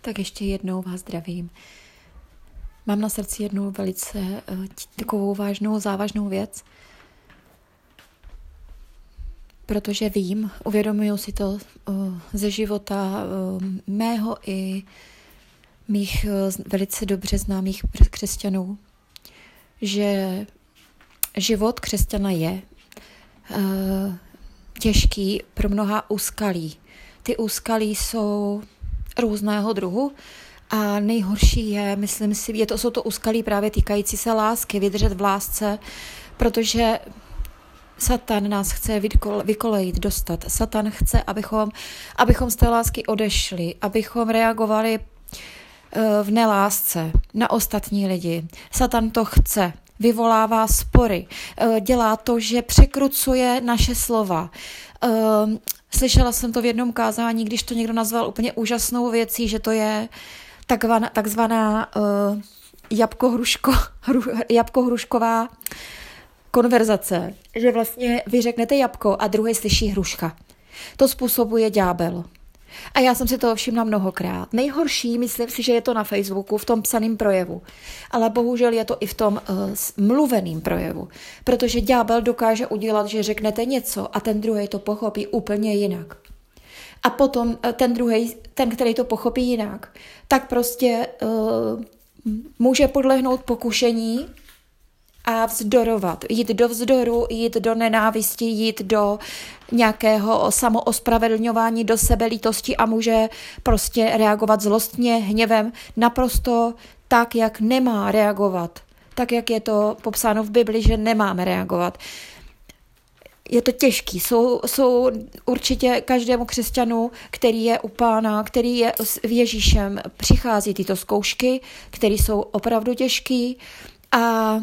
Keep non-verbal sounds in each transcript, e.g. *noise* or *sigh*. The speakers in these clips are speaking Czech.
Tak ještě jednou vás zdravím. Mám na srdci jednu velice uh, takovou vážnou, závažnou věc, protože vím, uvědomuju si to uh, ze života uh, mého i mých velice dobře známých křesťanů, že život křesťana je těžký pro mnoha úskalí. Ty úskalí jsou různého druhu a nejhorší je, myslím si, je to, jsou to úskalí právě týkající se lásky, vydržet v lásce, protože Satan nás chce vykolejit, dostat. Satan chce, abychom, abychom z té lásky odešli, abychom reagovali eh, v nelásce na ostatní lidi. Satan to chce, vyvolává spory, eh, dělá to, že překrucuje naše slova. Eh, slyšela jsem to v jednom kázání, když to někdo nazval úplně úžasnou věcí, že to je takzvaná, takzvaná uh, jabko-hruško, hru, jabko-hrušková konverzace, že vlastně vy řeknete jabko a druhý slyší hruška. To způsobuje ďábel. A já jsem si toho všimla mnohokrát. Nejhorší, myslím si, že je to na Facebooku, v tom psaném projevu. Ale bohužel je to i v tom uh, mluveném projevu. Protože ďábel dokáže udělat, že řeknete něco a ten druhý to pochopí úplně jinak. A potom uh, ten druhý, ten, který to pochopí jinak, tak prostě uh, může podlehnout pokušení a vzdorovat, jít do vzdoru, jít do nenávisti, jít do nějakého samoospravedlňování, do sebelítosti a může prostě reagovat zlostně, hněvem, naprosto tak, jak nemá reagovat. Tak, jak je to popsáno v Bibli, že nemáme reagovat. Je to těžký. Jsou, jsou určitě každému křesťanu, který je u pána, který je s Ježíšem, přichází tyto zkoušky, které jsou opravdu těžké a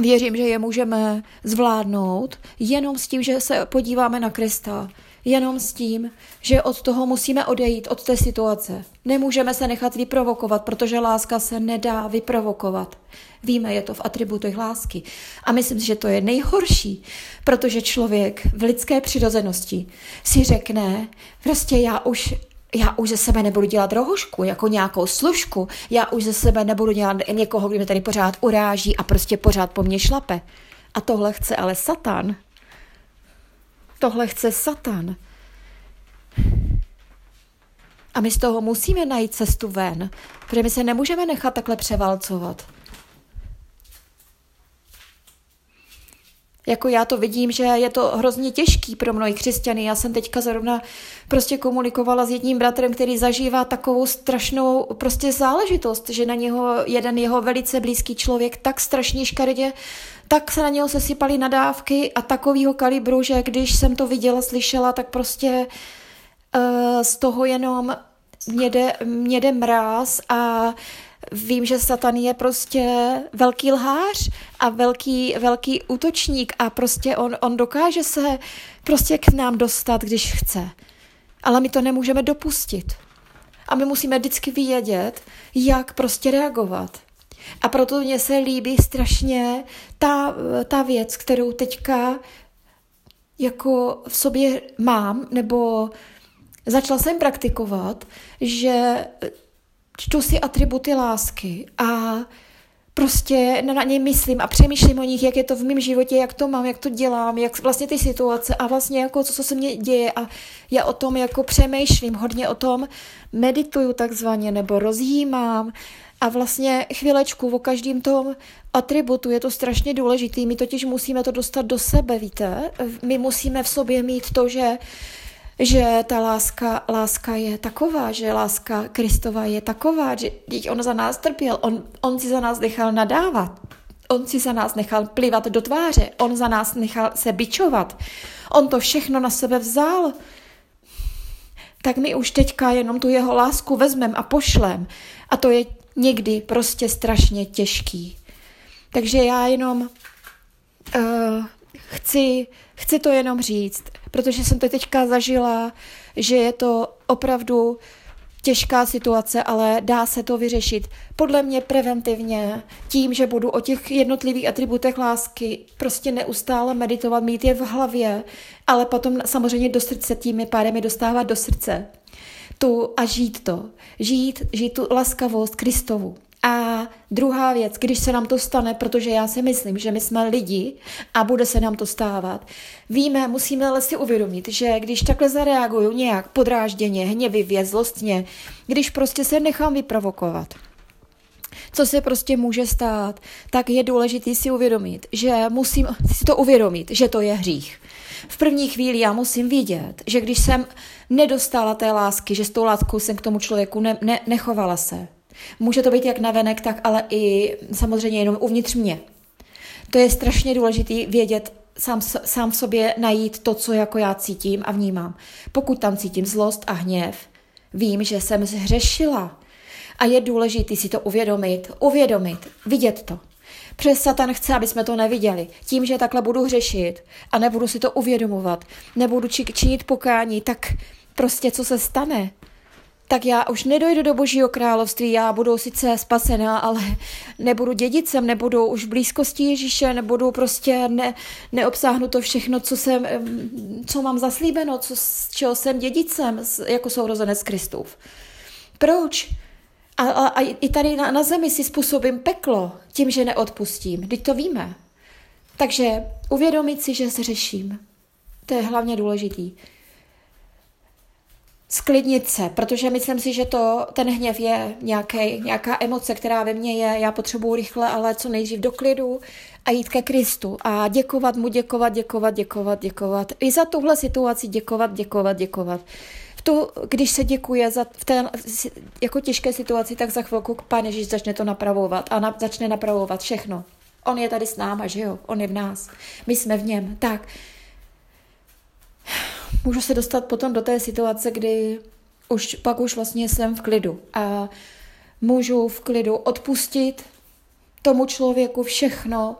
Věřím, že je můžeme zvládnout jenom s tím, že se podíváme na Krista. Jenom s tím, že od toho musíme odejít, od té situace. Nemůžeme se nechat vyprovokovat, protože láska se nedá vyprovokovat. Víme, je to v atributech lásky. A myslím že to je nejhorší, protože člověk v lidské přirozenosti si řekne, prostě já už já už ze sebe nebudu dělat rohošku, jako nějakou služku, já už ze sebe nebudu dělat někoho, kdo mě tady pořád uráží a prostě pořád po mně šlape. A tohle chce ale Satan. Tohle chce Satan. A my z toho musíme najít cestu ven, protože my se nemůžeme nechat takhle převalcovat. Jako já to vidím, že je to hrozně těžký pro mnohé křesťany. Já jsem teďka zrovna prostě komunikovala s jedním bratrem, který zažívá takovou strašnou prostě záležitost, že na něho jeden jeho velice blízký člověk tak strašně škaredě, tak se na něho sesypaly nadávky a takového kalibru, že když jsem to viděla, slyšela, tak prostě uh, z toho jenom mě jde, mě jde mráz a Vím, že Satan je prostě velký lhář a velký, velký útočník a prostě on, on dokáže se prostě k nám dostat, když chce. Ale my to nemůžeme dopustit. A my musíme vždycky vědět, jak prostě reagovat. A proto mně se líbí strašně ta, ta věc, kterou teďka jako v sobě mám, nebo začala jsem praktikovat, že čtu si atributy lásky a prostě na ně myslím a přemýšlím o nich, jak je to v mém životě, jak to mám, jak to dělám, jak vlastně ty situace a vlastně jako co, co se mně děje a já o tom jako přemýšlím, hodně o tom medituju takzvaně nebo rozjímám a vlastně chvilečku o každém tom atributu je to strašně důležitý, my totiž musíme to dostat do sebe, víte, my musíme v sobě mít to, že že ta láska, láska je taková, že láska Kristova je taková, že když on za nás trpěl, on, on si za nás nechal nadávat, on si za nás nechal plivat do tváře, on za nás nechal se bičovat, on to všechno na sebe vzal, tak my už teďka jenom tu jeho lásku vezmem a pošlem. A to je někdy prostě strašně těžký. Takže já jenom uh, chci, chci to jenom říct protože jsem to teďka zažila, že je to opravdu těžká situace, ale dá se to vyřešit. Podle mě preventivně, tím, že budu o těch jednotlivých atributech lásky prostě neustále meditovat, mít je v hlavě, ale potom samozřejmě do srdce, tím pádem je dostávat do srdce. tu a žít to. Žít, žít tu laskavost Kristovu. A druhá věc, když se nám to stane, protože já si myslím, že my jsme lidi a bude se nám to stávat, víme, musíme ale si uvědomit, že když takhle zareaguju nějak podrážděně, hněvivě, zlostně, když prostě se nechám vyprovokovat, co se prostě může stát, tak je důležité si uvědomit, že musím si to uvědomit, že to je hřích. V první chvíli já musím vidět, že když jsem nedostala té lásky, že s tou láskou jsem k tomu člověku ne, ne, nechovala se, Může to být jak navenek, tak ale i samozřejmě jenom uvnitř mě. To je strašně důležité vědět, sám, sám v sobě najít to, co jako já cítím a vnímám. Pokud tam cítím zlost a hněv, vím, že jsem zhřešila. A je důležité si to uvědomit, uvědomit, vidět to. Přes Satan chce, aby jsme to neviděli. Tím, že takhle budu hřešit a nebudu si to uvědomovat, nebudu činit pokání, tak prostě co se stane? Tak já už nedojdu do božího království, já budu sice spasená, ale nebudu dědicem, nebudu už blízkosti Ježíše, nebudu prostě, ne, neobsáhnu to všechno, co jsem, co mám zaslíbeno, co, z čeho jsem dědicem, jako sourozenec Kristův. Proč? A, a, a i tady na, na zemi si způsobím peklo tím, že neodpustím. Teď to víme. Takže uvědomit si, že se řeším. To je hlavně důležitý sklidnit se, protože myslím si, že to, ten hněv je nějaký, nějaká emoce, která ve mně je, já potřebuji rychle, ale co nejdřív do klidu a jít ke Kristu a děkovat mu, děkovat, děkovat, děkovat, děkovat. I za tuhle situaci děkovat, děkovat, děkovat. V tu, když se děkuje za, v té jako těžké situaci, tak za chvilku Pán Ježíš začne to napravovat a na, začne napravovat všechno. On je tady s náma, že jo? On je v nás. My jsme v něm. Tak, můžu se dostat potom do té situace, kdy už pak už vlastně jsem v klidu. A můžu v klidu odpustit tomu člověku všechno,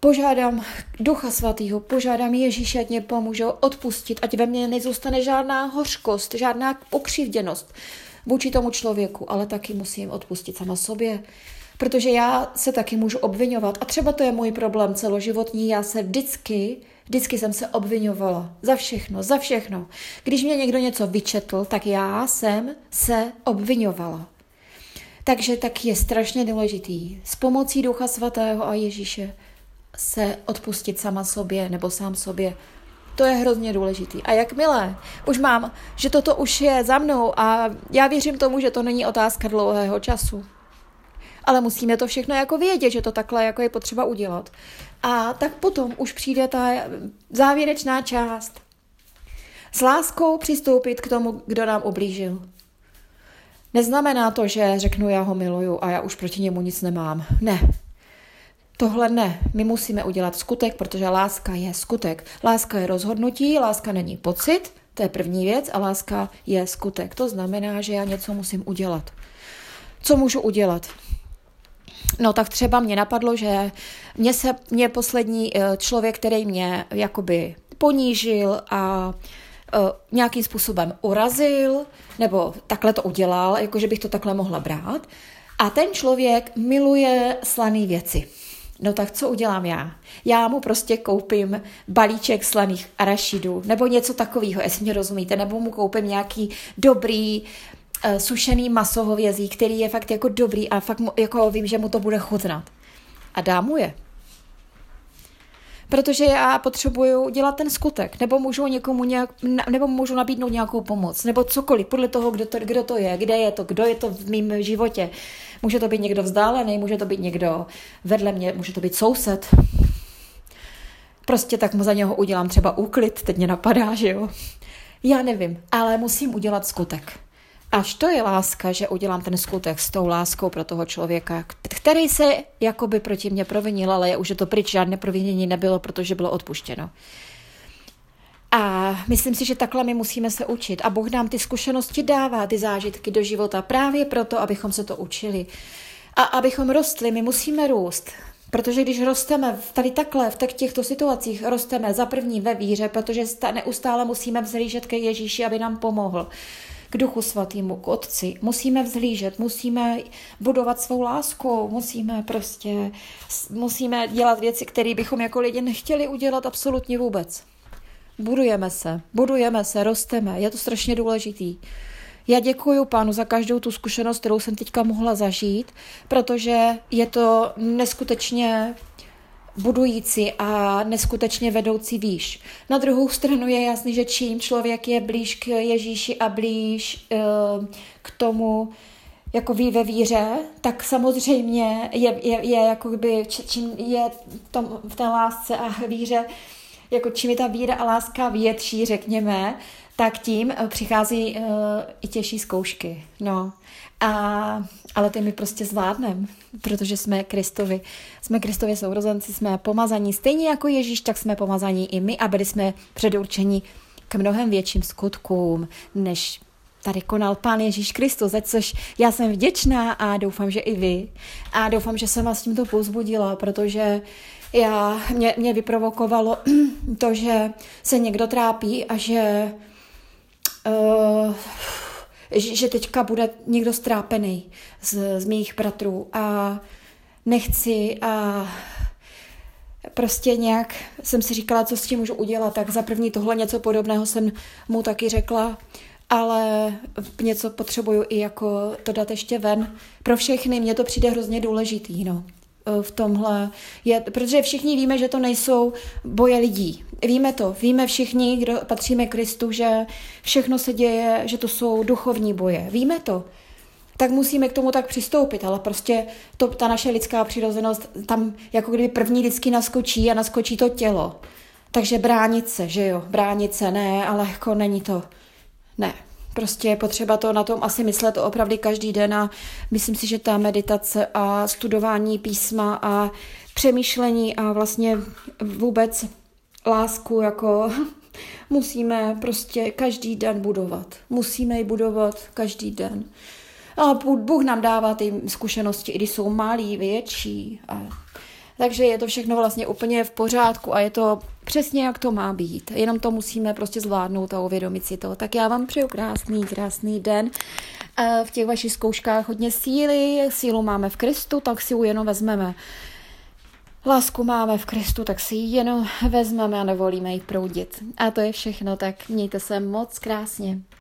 požádám Ducha Svatého, požádám Ježíše, ať mě pomůže odpustit, ať ve mně nezůstane žádná hořkost, žádná pokřivděnost vůči tomu člověku, ale taky musím odpustit sama sobě, protože já se taky můžu obvinovat. A třeba to je můj problém celoživotní, já se vždycky Vždycky jsem se obvinovala za všechno, za všechno. Když mě někdo něco vyčetl, tak já jsem se obvinovala. Takže tak je strašně důležitý s pomocí Ducha Svatého a Ježíše se odpustit sama sobě nebo sám sobě. To je hrozně důležitý. A jakmile už mám, že toto už je za mnou a já věřím tomu, že to není otázka dlouhého času, ale musíme to všechno jako vědět, že to takhle jako je potřeba udělat. A tak potom už přijde ta závěrečná část. S láskou přistoupit k tomu, kdo nám ublížil. Neznamená to, že řeknu, já ho miluju a já už proti němu nic nemám. Ne. Tohle ne. My musíme udělat skutek, protože láska je skutek. Láska je rozhodnutí, láska není pocit, to je první věc, a láska je skutek. To znamená, že já něco musím udělat. Co můžu udělat? No tak třeba mě napadlo, že mě se mě poslední eh, člověk, který mě jakoby ponížil a uh, nějakým způsobem urazil, nebo takhle to udělal, jakože bych to takhle mohla brát. A ten člověk miluje slané věci. No tak co udělám já? Já mu prostě koupím balíček slaných arašidů, nebo něco takového, jestli mě rozumíte, nebo mu koupím nějaký dobrý uh, sušený maso hovězí, který je fakt jako dobrý a fakt mu, jako vím, že mu to bude chutnat. A dám mu je. Protože já potřebuju dělat ten skutek, nebo můžu někomu nějak, nebo můžu nabídnout nějakou pomoc, nebo cokoliv, podle toho, kdo to, kdo to je, kde je to, kdo je to v mém životě. Může to být někdo vzdálený, může to být někdo vedle mě, může to být soused. Prostě tak mu za něho udělám třeba úklid, teď mě napadá, že jo. Já nevím, ale musím udělat skutek. Až to je láska, že udělám ten skutek s tou láskou pro toho člověka, který se jakoby proti mě provinil, ale už je to pryč, žádné provinění nebylo, protože bylo odpuštěno. A myslím si, že takhle my musíme se učit. A Bůh nám ty zkušenosti dává, ty zážitky do života právě proto, abychom se to učili. A abychom rostli, my musíme růst. Protože když rosteme tady takhle, v těchto situacích, rosteme za první ve víře, protože neustále musíme vzhlížet ke Ježíši, aby nám pomohl k Duchu Svatýmu, k Otci. Musíme vzhlížet, musíme budovat svou lásku, musíme prostě, musíme dělat věci, které bychom jako lidi nechtěli udělat absolutně vůbec. Budujeme se, budujeme se, rosteme, je to strašně důležitý. Já děkuji pánu za každou tu zkušenost, kterou jsem teďka mohla zažít, protože je to neskutečně budující a neskutečně vedoucí výš. Na druhou stranu je jasný, že čím člověk je blíž k Ježíši a blíž uh, k tomu, jako ví ve víře, tak samozřejmě je, je, je jako by, čím je v, tom, v té lásce a víře, jako čím je ta víra a láska větší, řekněme, tak tím eh, přichází uh, i těžší zkoušky. No. A, ale ty my prostě zvládneme, protože jsme Kristovi. Jsme Kristovi sourozenci, jsme pomazaní. Stejně jako Ježíš, tak jsme pomazaní i my a byli jsme předurčeni k mnohem větším skutkům, než tady konal Pán Ježíš Kristus, za což já jsem vděčná a doufám, že i vy. A doufám, že jsem vás tímto pozbudila, protože já, mě, mě vyprovokovalo *clears throat* to, že se někdo trápí a že uh, že teďka bude někdo strápený z, z mých bratrů a nechci a prostě nějak jsem si říkala, co s tím můžu udělat, tak za první tohle něco podobného jsem mu taky řekla, ale něco potřebuju i jako to dát ještě ven. Pro všechny mě to přijde hrozně důležitý, no. Eh, v tomhle, je, protože všichni víme, že to nejsou boje lidí. Víme to, víme všichni, kdo patříme Kristu, že všechno se děje, že to jsou duchovní boje. Víme to. Tak musíme k tomu tak přistoupit, ale prostě to, ta naše lidská přirozenost tam jako kdyby první lidsky naskočí a naskočí to tělo. Takže bránit se, že jo, bránit se, ne, ale jako není to, ne. Prostě je potřeba to na tom asi myslet opravdu každý den a myslím si, že ta meditace a studování písma a přemýšlení a vlastně vůbec lásku jako *laughs* musíme prostě každý den budovat. Musíme ji budovat každý den. A Bůh nám dává ty zkušenosti, i když jsou malý, větší. A takže je to všechno vlastně úplně v pořádku a je to přesně, jak to má být. Jenom to musíme prostě zvládnout a uvědomit si to. Tak já vám přeju krásný, krásný den. V těch vašich zkouškách hodně síly, sílu máme v Kristu, tak si ji jenom vezmeme. Lásku máme v Kristu, tak si ji jenom vezmeme a nevolíme ji proudit. A to je všechno, tak mějte se moc krásně.